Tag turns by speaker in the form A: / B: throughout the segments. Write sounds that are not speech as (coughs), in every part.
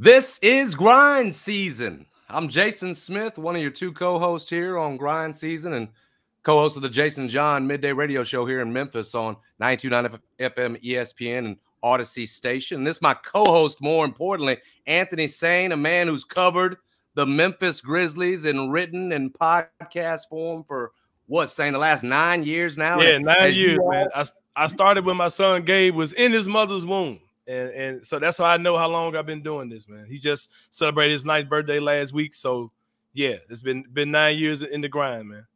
A: This is grind season. I'm Jason Smith, one of your two co-hosts here on grind season and co-host of the Jason John midday radio show here in Memphis on 929 FM ESPN and Audacy Station. And this is my co-host, more importantly, Anthony Sain, a man who's covered the Memphis Grizzlies in written and podcast form for what, Sain the last nine years now?
B: Yeah, nine years, man. I, I started when my son Gabe was in his mother's womb. And and so that's how I know how long I've been doing this, man. He just celebrated his ninth birthday last week. So yeah, it's been been nine years in the grind, man.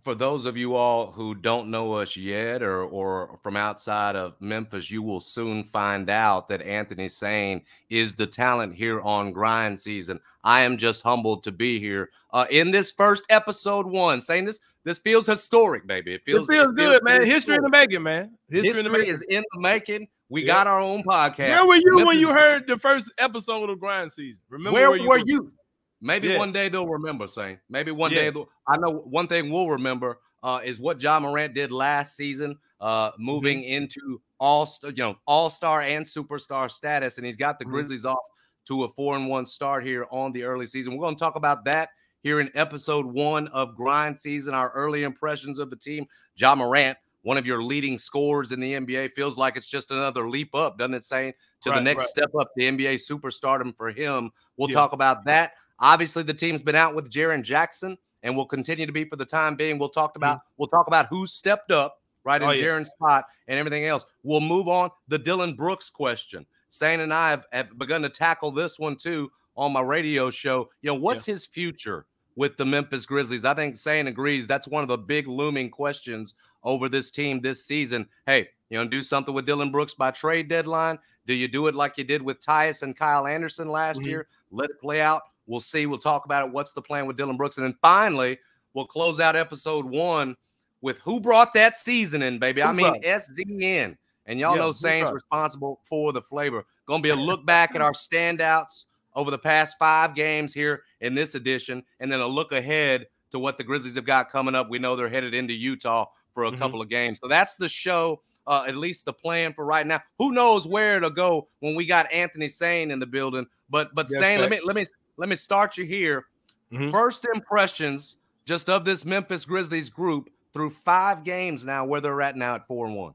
A: For those of you all who don't know us yet or or from outside of Memphis, you will soon find out that Anthony Sain is the talent here on grind season. I am just humbled to be here. Uh, in this first episode one, Sain this this feels historic, baby.
B: It feels, it feels, it feels good, man. History in the making, man.
A: History, History in the making. is in the making. We got our own podcast.
B: Where were you Memphis. when you heard the first episode of Grind Season?
A: Remember where, where you were you? Maybe yeah. one day they'll remember. Sain maybe one yeah. day I know one thing we'll remember uh, is what Ja Morant did last season, uh, moving mm-hmm. into all you know all star and superstar status, and he's got the mm-hmm. Grizzlies off to a four and one start here on the early season. We're going to talk about that here in episode one of Grind Season. Our early impressions of the team. Ja Morant one of your leading scorers in the NBA. Feels like it's just another leap up, doesn't it, Say to right, the next right. step up, the NBA superstardom for him. We'll yeah. talk about that. Obviously, the team's been out with Jaren Jackson and will continue to be for the time being. We'll talk about mm-hmm. we'll talk about who stepped up right in oh, yeah. Jaren's spot and everything else. We'll move on the Dillon Brooks question. Sain and I have, have begun to tackle this one too on my radio show. You know, what's yeah. his future with the Memphis Grizzlies? I think Sain agrees that's one of the big looming questions over this team this season. Hey, you know, do something with Dillon Brooks by trade deadline? Do you do it like you did with Tyus and Kyle Anderson last mm-hmm. year? Let it play out. We'll see. We'll talk about it. What's the plan with Dillon Brooks? And then finally, we'll close out episode one with who brought that season in, baby. Who I mean, SZN. And y'all yeah, know Sain's responsible for the flavor. Going to be a look back at our standouts over the past five games here in this edition, and then a look ahead to what the Grizzlies have got coming up. We know they're headed into Utah for a mm-hmm. couple of games. So that's the show, uh, at least the plan for right now. Who knows where to go when we got Anthony Sain in the building? But but yes, Sain, let me let me let me start you here. Mm-hmm. First impressions just of this Memphis Grizzlies group through five games now, where they're at now at four and one.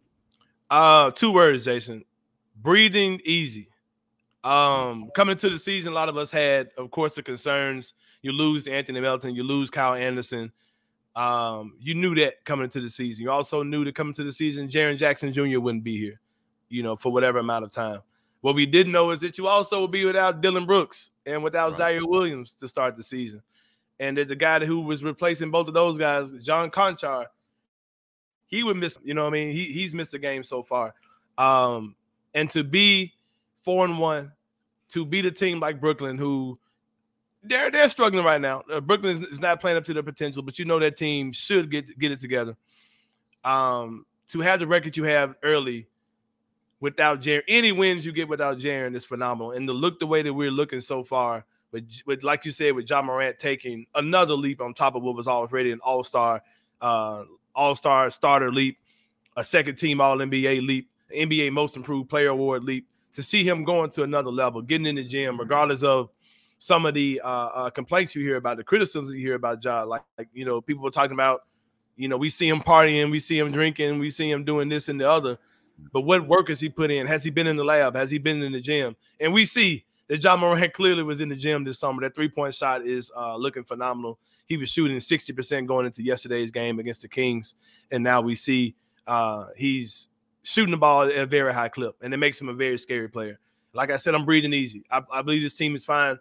B: Uh, two words, Jason. Breathing easy. Um, coming to the season, a lot of us had, of course, the concerns. You lose Anthony Melton, you lose Kyle Anderson. Um, you knew that coming into the season. You also knew that coming to the season, Jaren Jackson Jr. wouldn't be here, you know, for whatever amount of time. What we didn't know is that you also would be without Dillon Brooks and without right. Ziaire Williams to start the season. And that the guy who was replacing both of those guys, John Konchar, he would miss, you know what I mean? He he's missed a game so far. Um, and to be four and one, to beat a team like Brooklyn, who they're they're struggling right now. Uh, Brooklyn is, not playing up to their potential, but you know that team should get get it together. Um, to have the record you have early without Jaren, any wins you get without Jaren is phenomenal. And to look the way that we're looking so far, with, with like you said, with Ja Morant taking another leap on top of what was already an All Star, uh, All Star starter leap, a second team All NBA leap, NBA Most Improved Player Award leap. To see him going to another level, getting in the gym, regardless of some of the uh, uh, complaints you hear about, the criticisms you hear about Ja. Like, like, you know, people were talking about, you know, we see him partying, we see him drinking, we see him doing this and the other. But what work has he put in? Has he been in the lab? Has he been in the gym? And we see that Ja Morant (laughs) clearly was in the gym this summer. That three point shot is uh, looking phenomenal. He was shooting 60% going into yesterday's game against the Kings. And now we see uh, he's shooting the ball at a very high clip. And it makes him a very scary player. Like I said, I'm breathing easy. I, I believe this team is fine.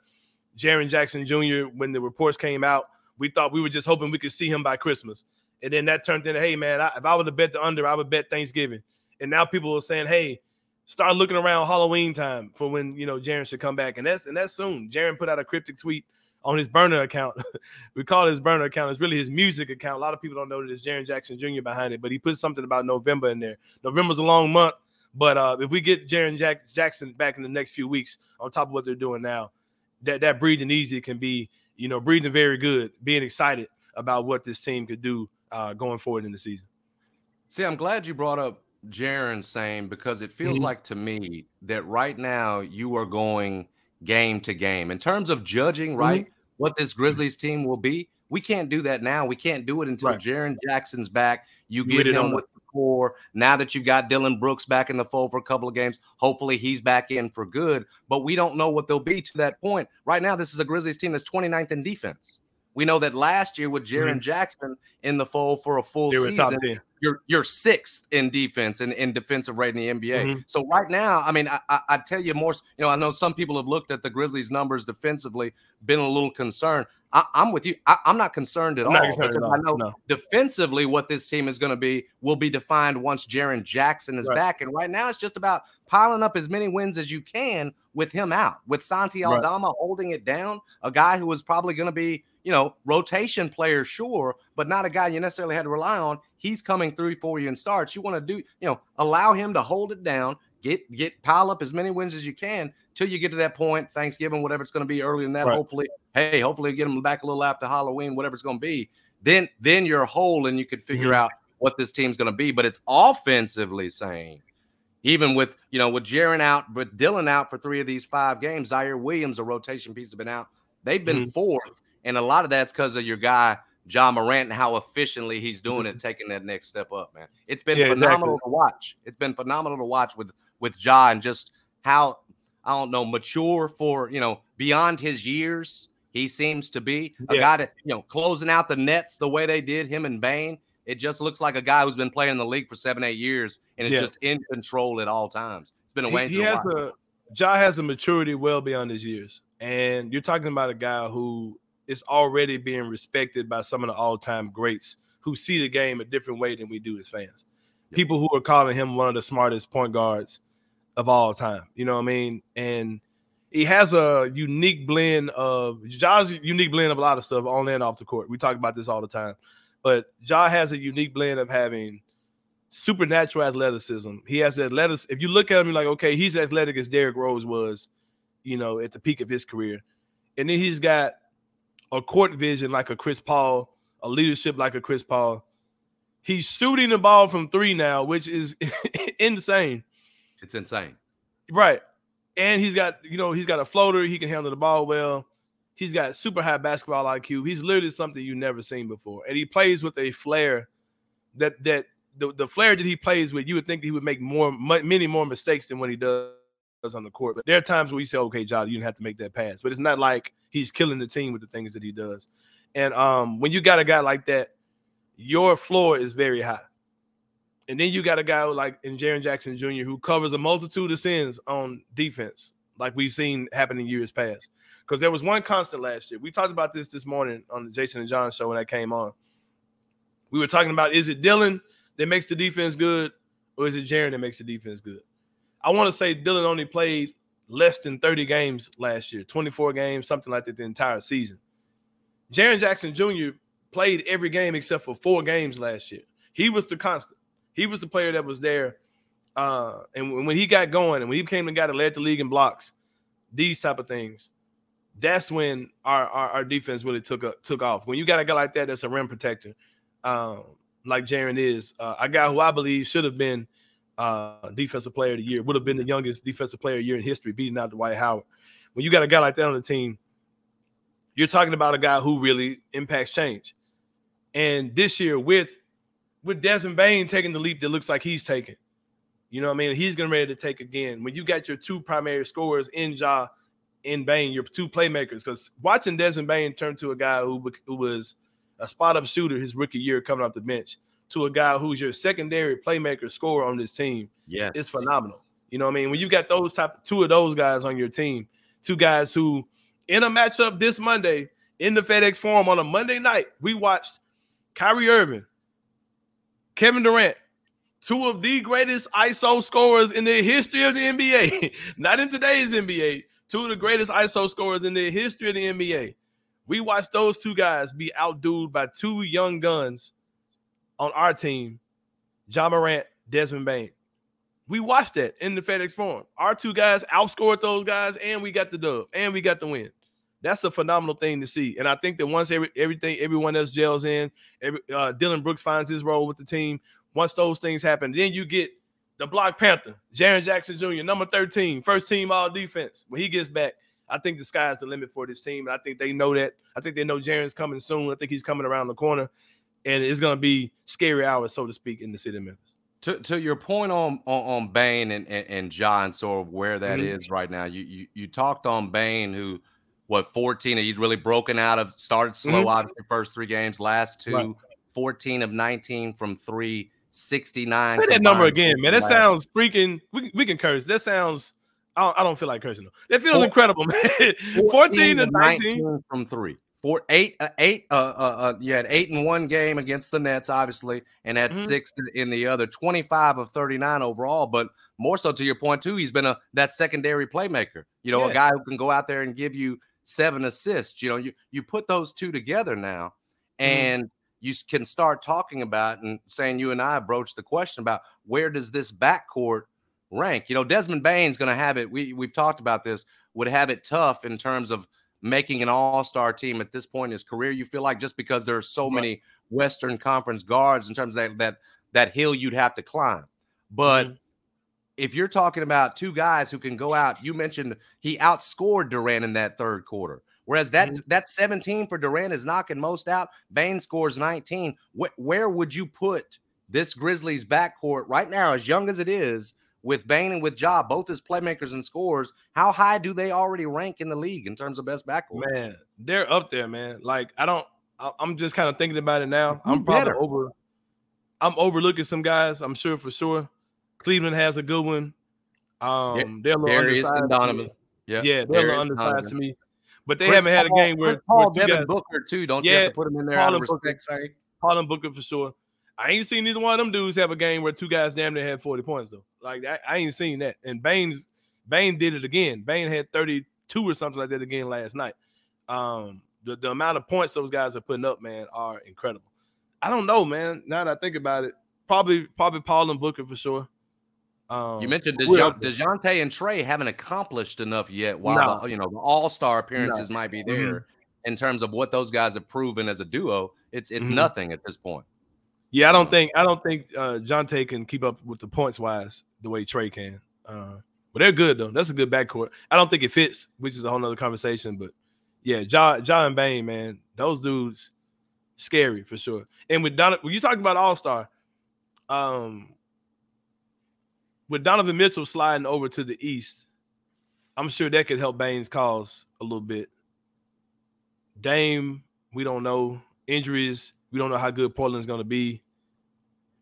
B: Jaren Jackson Jr. when the reports came out, we thought we were just hoping we could see him by Christmas. And then that turned into, hey, man, I, if I would have bet the under, I would bet Thanksgiving. And now people are saying, hey, start looking around Halloween time for when you know Jaren should come back. And that's and that's soon. Jaren put out a cryptic tweet on his burner account. (laughs) we call it his burner account. It's really his music account. A lot of people don't know that it's Jaren Jackson Jr. behind it, but he put something about November in there. November's a long month, but uh, if we get Jaren Jack- Jackson back in the next few weeks, on top of what they're doing now, that that breathing easy can be, you know, breathing very good, being excited about what this team could do uh, going forward in the season.
A: See, I'm glad you brought up Jaren Sain because it feels mm-hmm. like to me that right now you are going game to game. In terms of judging, mm-hmm. What this Grizzlies team will be, we can't do that now. We can't do it until right. Jaren Jackson's back. You get him with the core. Now that you've got Dillon Brooks back in the fold for a couple of games, hopefully he's back in for good. But we don't know what they'll be to that point. Right now, this is a Grizzlies team that's 29th in defense. We know that last year with Jaren mm-hmm. Jackson in the fold for a full season, you're you're sixth in defense and in defensive rating in the NBA. Mm-hmm. So right now, I mean, I, I, I, tell you more. You know, I know some people have looked at the Grizzlies' numbers defensively, been a little concerned. I, am with you. I, am not concerned at I'm all. Concerned at all. I know no. defensively what this team is going to be will be defined once Jaren Jackson is right. back. And right now, it's just about piling up as many wins as you can with him out. With Santi Aldama right. holding it down, a guy who is probably going to be you know, rotation player, sure, but not a guy you necessarily had to rely on. He's coming through for you in starts. You want to do, you know, allow him to hold it down, get get pile up as many wins as you can till you get to that point, Thanksgiving, whatever it's going to be earlier than that. Right. Hopefully, hey, hopefully get them back a little after Halloween, whatever it's going to be. Then then you're whole and you could figure mm-hmm. out what this team's going to be. But it's offensively Sain, even with you know with Jaren out, with Dillon out for three of these five games, Ziaire Williams, a rotation piece, has been out. They've been mm-hmm. fourth and a lot of that's because of your guy, Ja Morant, and how efficiently he's doing it, (laughs) taking that next step up, man. It's been yeah, phenomenal exactly. to watch. It's been phenomenal to watch with with Ja and just how I don't know, mature for you know, beyond his years. He seems to be a yeah. guy that, you know, closing out the nets the way they did him and Bane. It just looks like a guy who's been playing in the league for seven, eight years and is yeah. just in control at all times. It's been a
B: waste. He, he has a Ja has a maturity well beyond his years. And you're talking about a guy who is already being respected by some of the all-time greats who see the game a different way than we do as fans. People who are calling him one of the smartest point guards of all time. You know what I mean? And he has a unique blend of Ja's unique blend of a lot of stuff on and off the court. We talk about this all the time. But Ja has a unique blend of having supernatural athleticism. He has athleticism. If you look at him, you're like, okay, he's athletic as Derrick Rose was, you know, at the peak of his career. And then he's got a court vision like a Chris Paul, a leadership like a Chris Paul. He's shooting the ball from three now, which is (laughs) insane.
A: It's insane.
B: Right. And he's got, you know, he's got a floater. He can handle the ball well. He's got super high basketball IQ. He's literally something you've never seen before. And he plays with a flair that that the, the flair that he plays with, you would think he would make more many more mistakes than what he does on the court. But there are times where you say, okay, Ja, you didn't have to make that pass. But it's not like he's killing the team with the things that he does. And um, when you got a guy like that, your floor is very high. And then you got a guy like in Jaren Jackson Jr. who covers a multitude of sins on defense, like we've seen happen in years past. Because there was one constant last year. We talked about this this morning on the Jason and John show when I came on. We were talking about is it Dillon that makes the defense good, or is it Jaren that makes the defense good? I want to say Dillon only played less than 30 games last year, 24 games, something like that, the entire season. Jaren Jackson Jr. played every game except for four games last year. He was the constant. He was the player that was there. Uh, and when he got going and when he became the guy that led the league in blocks, these type of things, that's when our, our, our defense really took took off. When you got a guy like that that's a rim protector, um, like Jaren is, uh, a guy who I believe should have been – uh, defensive player of the year. Would have been the youngest defensive player of the year in history, beating out Dwight Howard. When you got a guy like that on the team, you're talking about a guy who really impacts change. And this year, with with Desmond Bane taking the leap that looks like he's taking, you know what I mean? He's getting ready to take again. When you got your two primary scorers in Ja in Bane, your two playmakers, because watching Desmond Bane turn to a guy who, who was a spot up shooter his rookie year coming off the bench to a guy who's your secondary playmaker scorer on this team
A: yeah,
B: it's phenomenal. You know what I mean? When you got those type two of those guys on your team, two guys who in a matchup this Monday in the FedEx Forum on a Monday night, we watched Kyrie Irving, Kevin Durant, two of the greatest ISO scorers in the history of the NBA, (laughs) not in today's NBA, two of the greatest ISO scorers in the history of the NBA. We watched those two guys be outdued by two young guns on our team, Ja Morant, Desmond Bane. We watched that in the FedEx Forum. Our two guys outscored those guys, and we got the dub, and we got the win. That's a phenomenal thing to see. And I think that once every, everything, everyone else gels in, every, uh, Dillon Brooks finds his role with the team. Once those things happen, then you get the Black Panther, Jaren Jackson Jr., number 13, first team all defense. When he gets back, I think the sky's the limit for this team. And I think they know that. I think they know Jaren's coming soon. I think he's coming around the corner. And it's gonna be scary hours, so to speak, in the city of Memphis.
A: To, to your point on on, on Bane and, and, and Ja, sort of where that mm-hmm. is right now. You, you you talked on Bane, who what 14 he's really broken out of started slow mm-hmm. obviously first three games last two right. 14 of 19 from three 69
B: Say that number again man that last. sounds freaking we, we can curse that sounds I don't, I don't feel like cursing though. that feels Four, incredible (laughs) man 14 to 19. 19
A: from three four eight uh, eight uh, uh, uh you had eight in one game against the nets obviously and had mm-hmm. six in the other 25 of 39 overall but more so to your point too he's been a that secondary playmaker you know yeah. a guy who can go out there and give you seven assists. You know, you you put those two together now, mm-hmm. and mm. you can start talking about and Sain you and I broached the question about where does this backcourt rank? You know, Desmond Bane's going to have it. We we've talked about this. Would have it tough in terms of making an all-star team at this point in his career. You feel like just because there are so right. many Western Conference guards in terms of that that that hill you'd have to climb, but. Mm if you're talking about two guys who can go out, you mentioned he outscored Durant in that third quarter. Whereas that mm-hmm. that 17 for Durant is knocking most out. Bane scores 19. Wh- where would you put this Grizzlies backcourt right now, as young as it is, with Bane and with Ja, both as playmakers and scorers, How high do they already rank in the league in terms of best backcourt?
B: Man, they're up there, man. Like I don't. I'm just kind of thinking about it now. I'm probably better. over. I'm overlooking some guys. I'm sure for sure. Cleveland has a good one. Um, yeah, they're a little Darius undersized.
A: Donovan.
B: Yeah, yeah, they're a little undersized Donovan. to me. But they Chris haven't had a game where,
A: Paul where Devin guys, Booker too. Don't yeah, you have to put him in there Paul out of respect?
B: Booker, Paul and Booker for sure. I ain't seen either one of them dudes have a game where two guys damn near had 40 points though. Like I, I ain't seen that. And Bane's Bane did it again. Bane had 32 or something like that again last night. Um, the, the amount of points those guys are putting up, man, are incredible. I don't know, man. Now that I think about it, probably probably Paul and Booker for sure.
A: Um, you mentioned Dejo- Dejounte and Trae haven't accomplished enough yet. While no. the, you know the All Star appearances no. might be there mm-hmm. in terms of what those guys have proven as a duo, it's it's mm-hmm. nothing at this point.
B: Yeah, I don't think I don't think uh, Jonte can keep up with the points wise the way Trae can. Uh, but they're good though. That's a good backcourt. I don't think it fits, which is a whole nother conversation. But yeah, John John Bane, man, those dudes scary for sure. And with Don, when you talk about All Star, um, with Donovan Mitchell sliding over to the east, I'm sure that could help Bane's cause a little bit. Dame, we don't know injuries. We don't know how good Portland's going to be.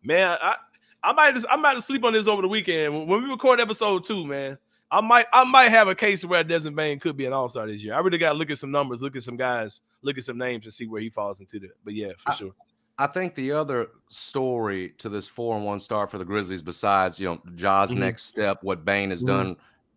B: Man, I I might just, I might sleep on this over the weekend when we record episode two. Man, I might I might have a case where Desmond Bane could be an All Star this year. I really got to look at some numbers, look at some guys, look at some names, and see where he falls into that. But yeah, for I, sure.
A: I think the other story to this four and one start for the Grizzlies, besides you know Ja's mm-hmm. next step, what Bane has mm-hmm. done,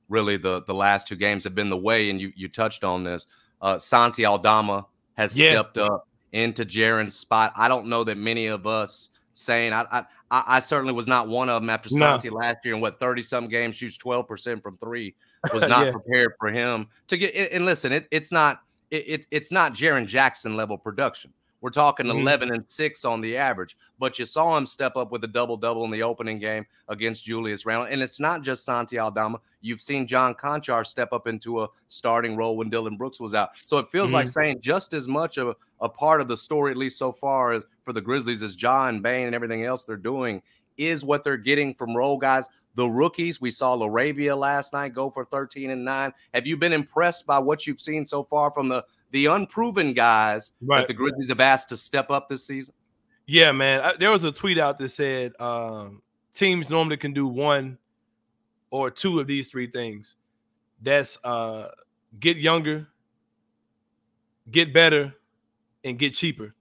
A: really the the last two games have been the way, and you you touched on this. Uh, Santi Aldama has yeah. stepped up into Jaren's spot. I don't know that many of us Sain I I, I certainly was not one of them after Santi no. last year and what thirty some games shoots twelve percent from three (laughs) was not yeah. prepared for him to get. And listen, it, it's not it, it, it's not Jaren Jackson level production. We're talking mm-hmm. 11 and 6 on the average, but you saw him step up with a double double in the opening game against Julius Randle. And it's not just Santi Aldama. You've seen John Konchar step up into a starting role when Dillon Brooks was out. So it feels mm-hmm. like Sain just as much of a, a part of the story, at least so far, for the Grizzlies as Ja, Bane and everything else they're doing is what they're getting from role guys. The rookies, we saw LaRavia last night go for 13 and 9. Have you been impressed by what you've seen so far from the the unproven guys right. that the Grizzlies have asked to step up this season?
B: Yeah, man. I, there was a tweet out that said um, teams normally can do one or two of these three things. That's uh, get younger, get better, and get cheaper.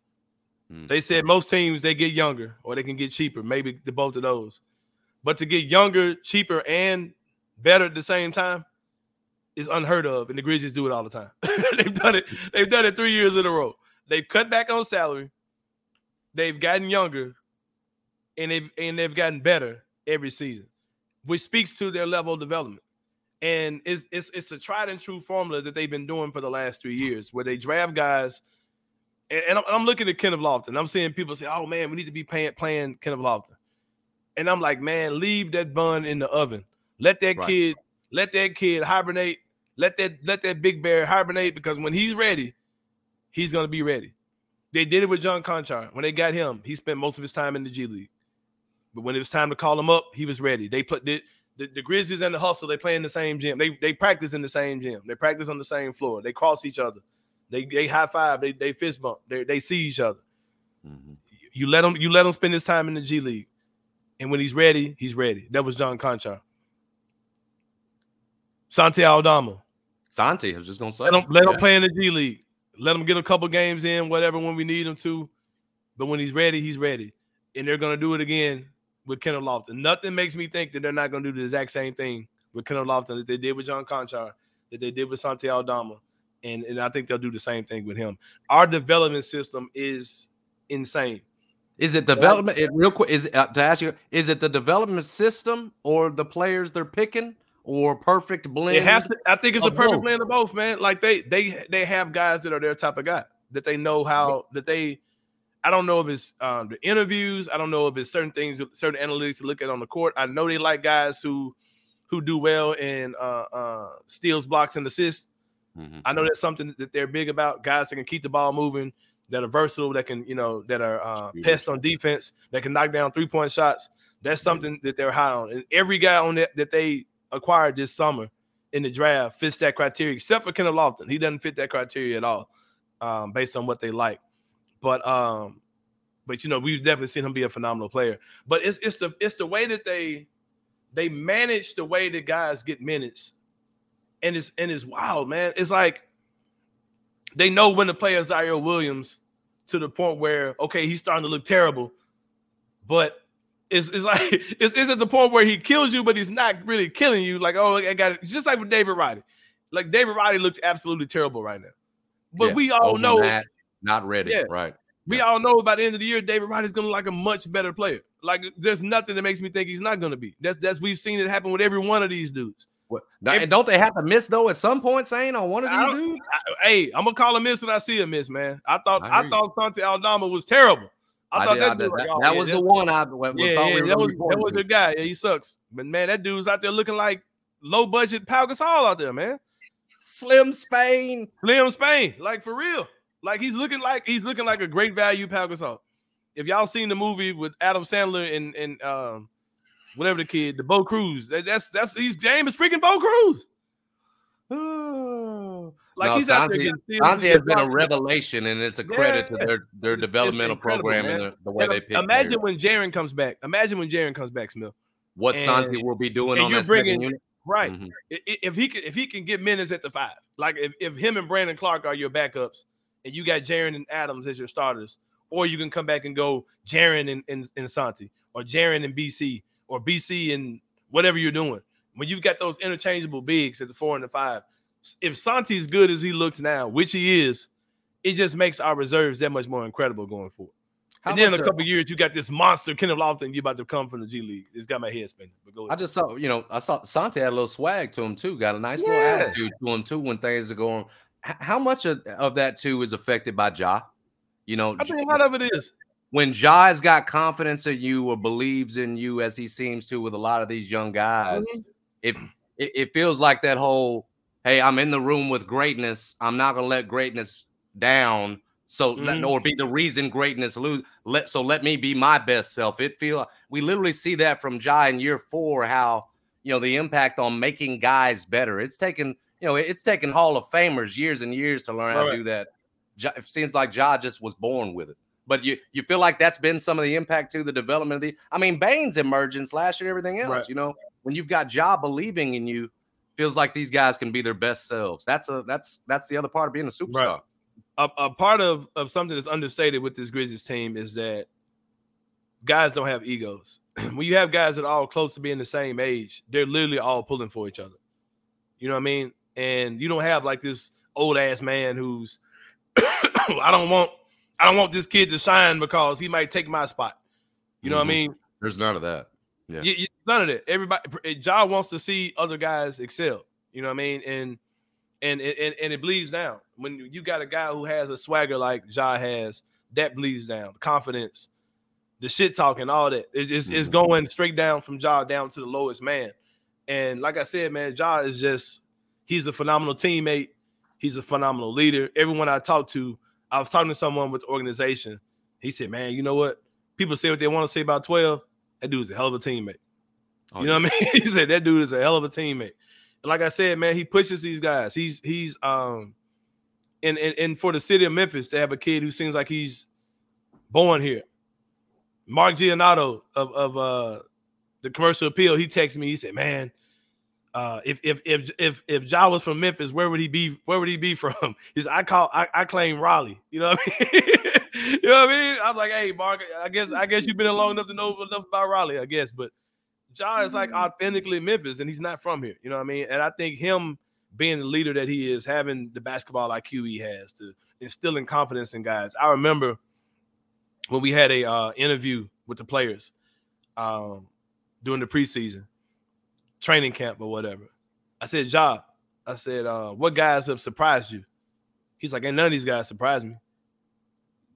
B: Mm. They said most teams they get younger or they can get cheaper, maybe the both of those. But to get younger, cheaper, and better at the same time, is unheard of, and the Grizzlies do it all the time. (laughs) they've done it. They've done it three years in a row. They've cut back on salary. They've gotten younger, and they've and they've gotten better every season, which speaks to their level of development. And it's it's it's a tried and true formula that they've been doing for the last three years, where they draft guys. And, and I'm, I'm, looking at Kenneth Lofton. I'm seeing people say, "Oh man, we need to be paying playing Kenneth Lofton," and I'm like, "Man, leave that bun in the oven. Let that right. kid let that kid hibernate Let that let that big bear hibernate because when he's ready, he's gonna be ready. They did it with John Konchar. When they got him, he spent most of his time in the G League. But when it was time to call him up, he was ready. They put the, the, the Grizzlies and the Hustle. They play in the same gym. They they practice in the same gym. They practice on the same floor. They cross each other. They they high five. They they fist bump. They they see each other. Mm-hmm. You let him you let him spend his time in the G League, and when he's ready, he's ready. That was John Konchar. Santi Aldama.
A: Santi, I was just gonna say.
B: Let him let yeah. him play in the G League. Let him get a couple games in, whatever, when we need him to. But when he's ready, he's ready. And they're gonna do it again with Kenneth Lofton. Nothing makes me think that they're not gonna do the exact same thing with Kenneth Lofton that they did with John Konchar, that they did with Santi Aldama. And, and I think they'll do the same thing with him. Our development system is insane.
A: Is it development? It, real quick, is it, uh, to ask you, is it the development system or the players they're picking? or perfect blend?
B: It has to, I think it's a perfect both. blend of both, man. Like they they they have guys that are their type of guy that they know how that they. I don't know if it's um, the interviews. I don't know if it's certain things, certain analytics to look at on the court. I know they like guys who who do well in uh, uh, steals, blocks, and assists. Mm-hmm. I know that's something that they're big about. Guys that can keep the ball moving, that are versatile, that can you know that are uh, pests on defense, that can knock down three point shots. That's something that they're high on. And every guy on that that they acquired this summer in the draft fits that criteria, except for Kenneth Lofton. He doesn't fit that criteria at all, um, based on what they like. But um, but you know, we've definitely seen him be a phenomenal player. But it's it's the it's the way that they they manage the way that guys get minutes, and it's and it's wild, man. It's like they know when to play Ziaire Williams to the point where okay, he's starting to look terrible, but it's, it's (laughs) like it's, it's at the point where he kills you, but he's not really killing you. Like, oh, I got it. Just like with David Roddy. Like David Roddy looks absolutely terrible right now. But yeah, we all know
A: that, not ready. Yeah, right.
B: We yeah. all know by the end of the year, David Roddy's gonna look like a much better player. Like there's nothing that makes me think he's not gonna be. That's that's we've seen it happen with every one of these dudes.
A: Don't they have to miss though at some point, Sain on one of these dudes?
B: I, hey, I'm gonna call a miss when I see a miss, man. I thought I, I thought Santi Aldama was terrible. I, thought that,
A: did, that, that, that was the one I
B: w- yeah, yeah, we that was, that was the guy. Yeah, he sucks. But man, that dude's out there looking like low budget Pau Gasol out there, man.
A: Slim Spain,
B: Slim Spain, like for real. Like he's looking like he's looking like a great value Pau Gasol. If y'all seen the movie with Adam Sandler and and um whatever the kid, the Bo Cruz, that, that's that's he's James freaking Bo Cruz. (sighs)
A: Like no, he's Santi, Santi has been a revelation, and it's a credit yeah. to their their developmental program man. and the, the way they pick.
B: Imagine when Jaren comes back. Imagine when Jaren comes back, Smith.
A: What and, Santi will be doing on that bringing, unit.
B: Right. Mm-hmm. If he can, if he can get minutes at the five, like if, if him and Brandon Clarke are your backups, and you got Jaren and Adams as your starters, or you can come back and go Jaren and, and, and Santi, or Jaren and BC, or BC and whatever you're doing. When you've got those interchangeable bigs at the four and the five, if Santi's good as he looks now, which he is, it just makes our reserves that much more incredible going forward. How and then in a uh, couple years, you got this monster Kenneth Lofton. you're about to come from the G League. It's got my head spinning. But go
A: I just saw, you know, I saw Santi had a little swag to him too. Got a nice yeah. little attitude to him too when things are going. How much of, of that too is affected by Ja? You know,
B: I think a lot of it is.
A: When Ja's got confidence in you or believes in you, as he seems to with a lot of these young guys, mm-hmm. if it, it feels like that whole hey, I'm in the room with greatness. I'm not gonna let greatness down. So mm. let, or be the reason greatness lose. Let so let me be my best self. It feel we literally see that from Ja in year four, how you know the impact on making guys better. It's taken, you know, it's taken Hall of Famers years and years to learn how to do that. It seems like Ja just was born with it. But you you feel like that's been some of the impact to the development of the. I mean, Bane's emergence last year, everything else. Right. You know, when you've got Ja believing in you, feels like these guys can be their best selves. That's a that's that's the other part of being a superstar. Right.
B: A, a part of of something that's understated with this Grizzlies team is that guys don't have egos. (clears throat) when you have guys that are all close to being the same age, they're literally all pulling for each other. You know what I mean? And you don't have like this old ass man who's (coughs) I don't want I don't want this kid to shine because he might take my spot. You know mm-hmm. what I mm-hmm. mean?
A: There's none of that. Yeah.
B: You, you, none of that. Everybody, Ja wants to see other guys excel. You know what I mean? And and and and it bleeds down when you got a guy who has a swagger like Ja has. That bleeds down. Confidence, the shit talking, all that. It's, it's, mm-hmm. it's going straight down from Ja down to the lowest man. And like I said, man, Ja is just He's a phenomenal teammate. He's a phenomenal leader. Everyone I talk to, I was talking to someone with the organization. He said, "Man, you know what? People say what they want to say about 12. That dude's a hell of a teammate. Oh, you know yeah. what I mean? (laughs) he said that dude is a hell of a teammate. And like I said, man, he pushes these guys. He's he's um and, and and for the city of Memphis to have a kid who seems like he's born here. Mark Giannotto of of uh the commercial appeal, he texted me. He said, "Man, uh, if if if if if Ja was from Memphis, where would he be? Where would he be (laughs) from? He's I call I, I claim Raleigh. You know what I mean? (laughs) you know what I mean? I was like, hey, Mark, I guess I guess you've been long enough to know enough about Raleigh, I guess. But Ja is like mm-hmm. authentically Memphis, and he's not from here. You know what I mean? And I think him being the leader that he is, having the basketball IQ he has to instilling confidence in guys. I remember when we had a uh, interview with the players um, during the preseason training camp or whatever. I said, Ja, I said, uh, what guys have surprised you? He's like, ain't none of these guys surprised me.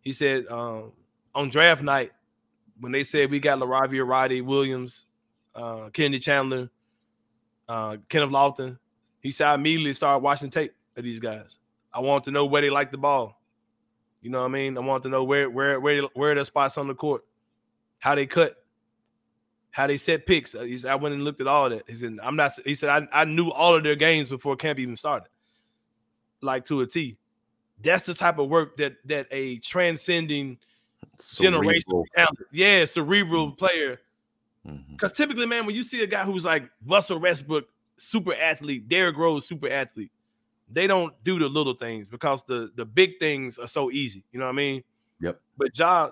B: He said, um, on draft night, when they said we got LaRavia Roddy Williams, uh, Kennedy Chandler, uh, Kenneth Lofton, he said I immediately started watching tape of these guys. I want to know where they like the ball. You know what I mean? I want to know where where where where their spots on the court, how they cut, how they set picks. Uh, he said, I went and looked at all that. He said, I'm not, he said, I, I knew all of their games before camp even started, like to a T. That's the type of work that that a transcending generation talent, yeah, cerebral mm-hmm. player. Because mm-hmm. typically, man, when you see a guy who's like Russell Westbrook, super athlete, Derrick Rose, super athlete, they don't do the little things because the the big things are so easy. You know what I mean?
A: Yep.
B: But Ja,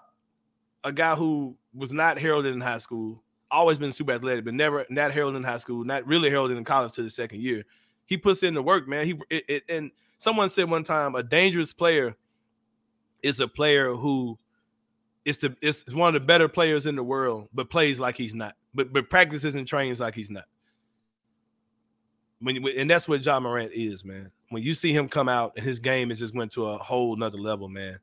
B: a guy who was not heralded in high school, always been super athletic, but never not heralded in high school, not really heralded in college to the second year. He puts in the work, man. He it, it, and someone said one time a dangerous player is a player who is the is one of the better players in the world, but plays like he's not, but but practices and trains like he's not. When and that's what Ja Morant is, man. When you see him come out and his game has just went to a whole nother level, man.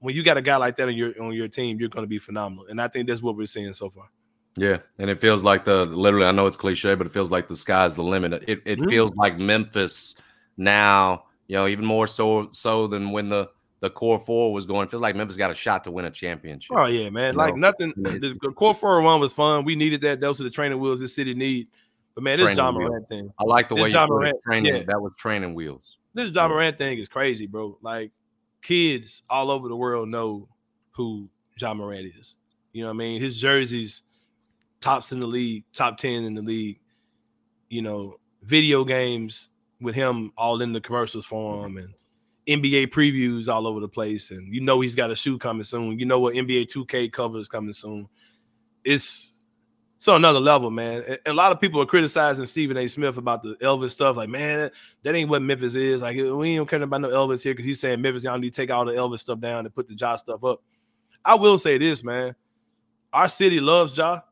B: When you got a guy like that on your on your team, you're going to be phenomenal, and I think that's what we're seeing so far.
A: Yeah, and it feels like the literally. I know it's cliche, but it feels like the sky's the limit. It it mm-hmm. feels like Memphis now. You know, even more so so than when the the core four was going. Feels like Memphis got a shot to win a championship.
B: Oh yeah, man! You like know? nothing. The, core four one was fun. We needed that. Those are the training wheels this city need. But man, this Ja Morant thing.
A: I like the way you put it. Training. Yeah. That was training wheels.
B: This Ja Morant thing is crazy, bro. Like kids all over the world know who Ja Morant is. You know what I mean? His jerseys tops in the league, top 10 in the league, you know, video games with him all in the commercials for him and NBA previews all over the place. And you know he's got a shoe coming soon. You know what NBA 2K cover is coming soon. It's so another level, man. And a lot of people are criticizing Stephen A. Smith about the Elvis stuff. Like, man, that ain't what Memphis is. Like, we ain't caring about no Elvis here because he's saying Memphis y'all need to take all the Elvis stuff down and put the Ja stuff up. I will say this, man. Our city loves Ja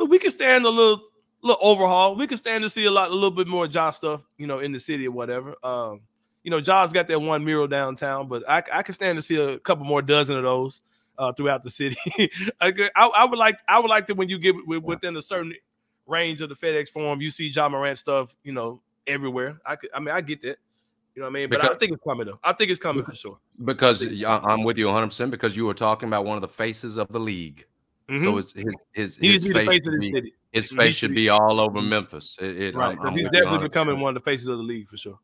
B: but we can stand a little little overhaul. We can stand to see a lot, a little bit more Ja stuff, you know, in the city or whatever. Um, you know, Ja's got that one mural downtown, but I, I can stand to see a couple more dozen of those uh, throughout the city. (laughs) I, I, would like, I would like to when you get within a certain range of the FedEx Forum, you see Ja Morant stuff, you know, everywhere. I could, I mean, I get that. You know what I mean? But because, I think it's coming though. I think it's coming for sure.
A: Because I'm with you 100 percent because you were talking about one of the faces of the league. Mm-hmm. So his his his, his face, face should be, his face should be all over Memphis. It, it,
B: right, he's definitely becoming one of the faces of the league for sure.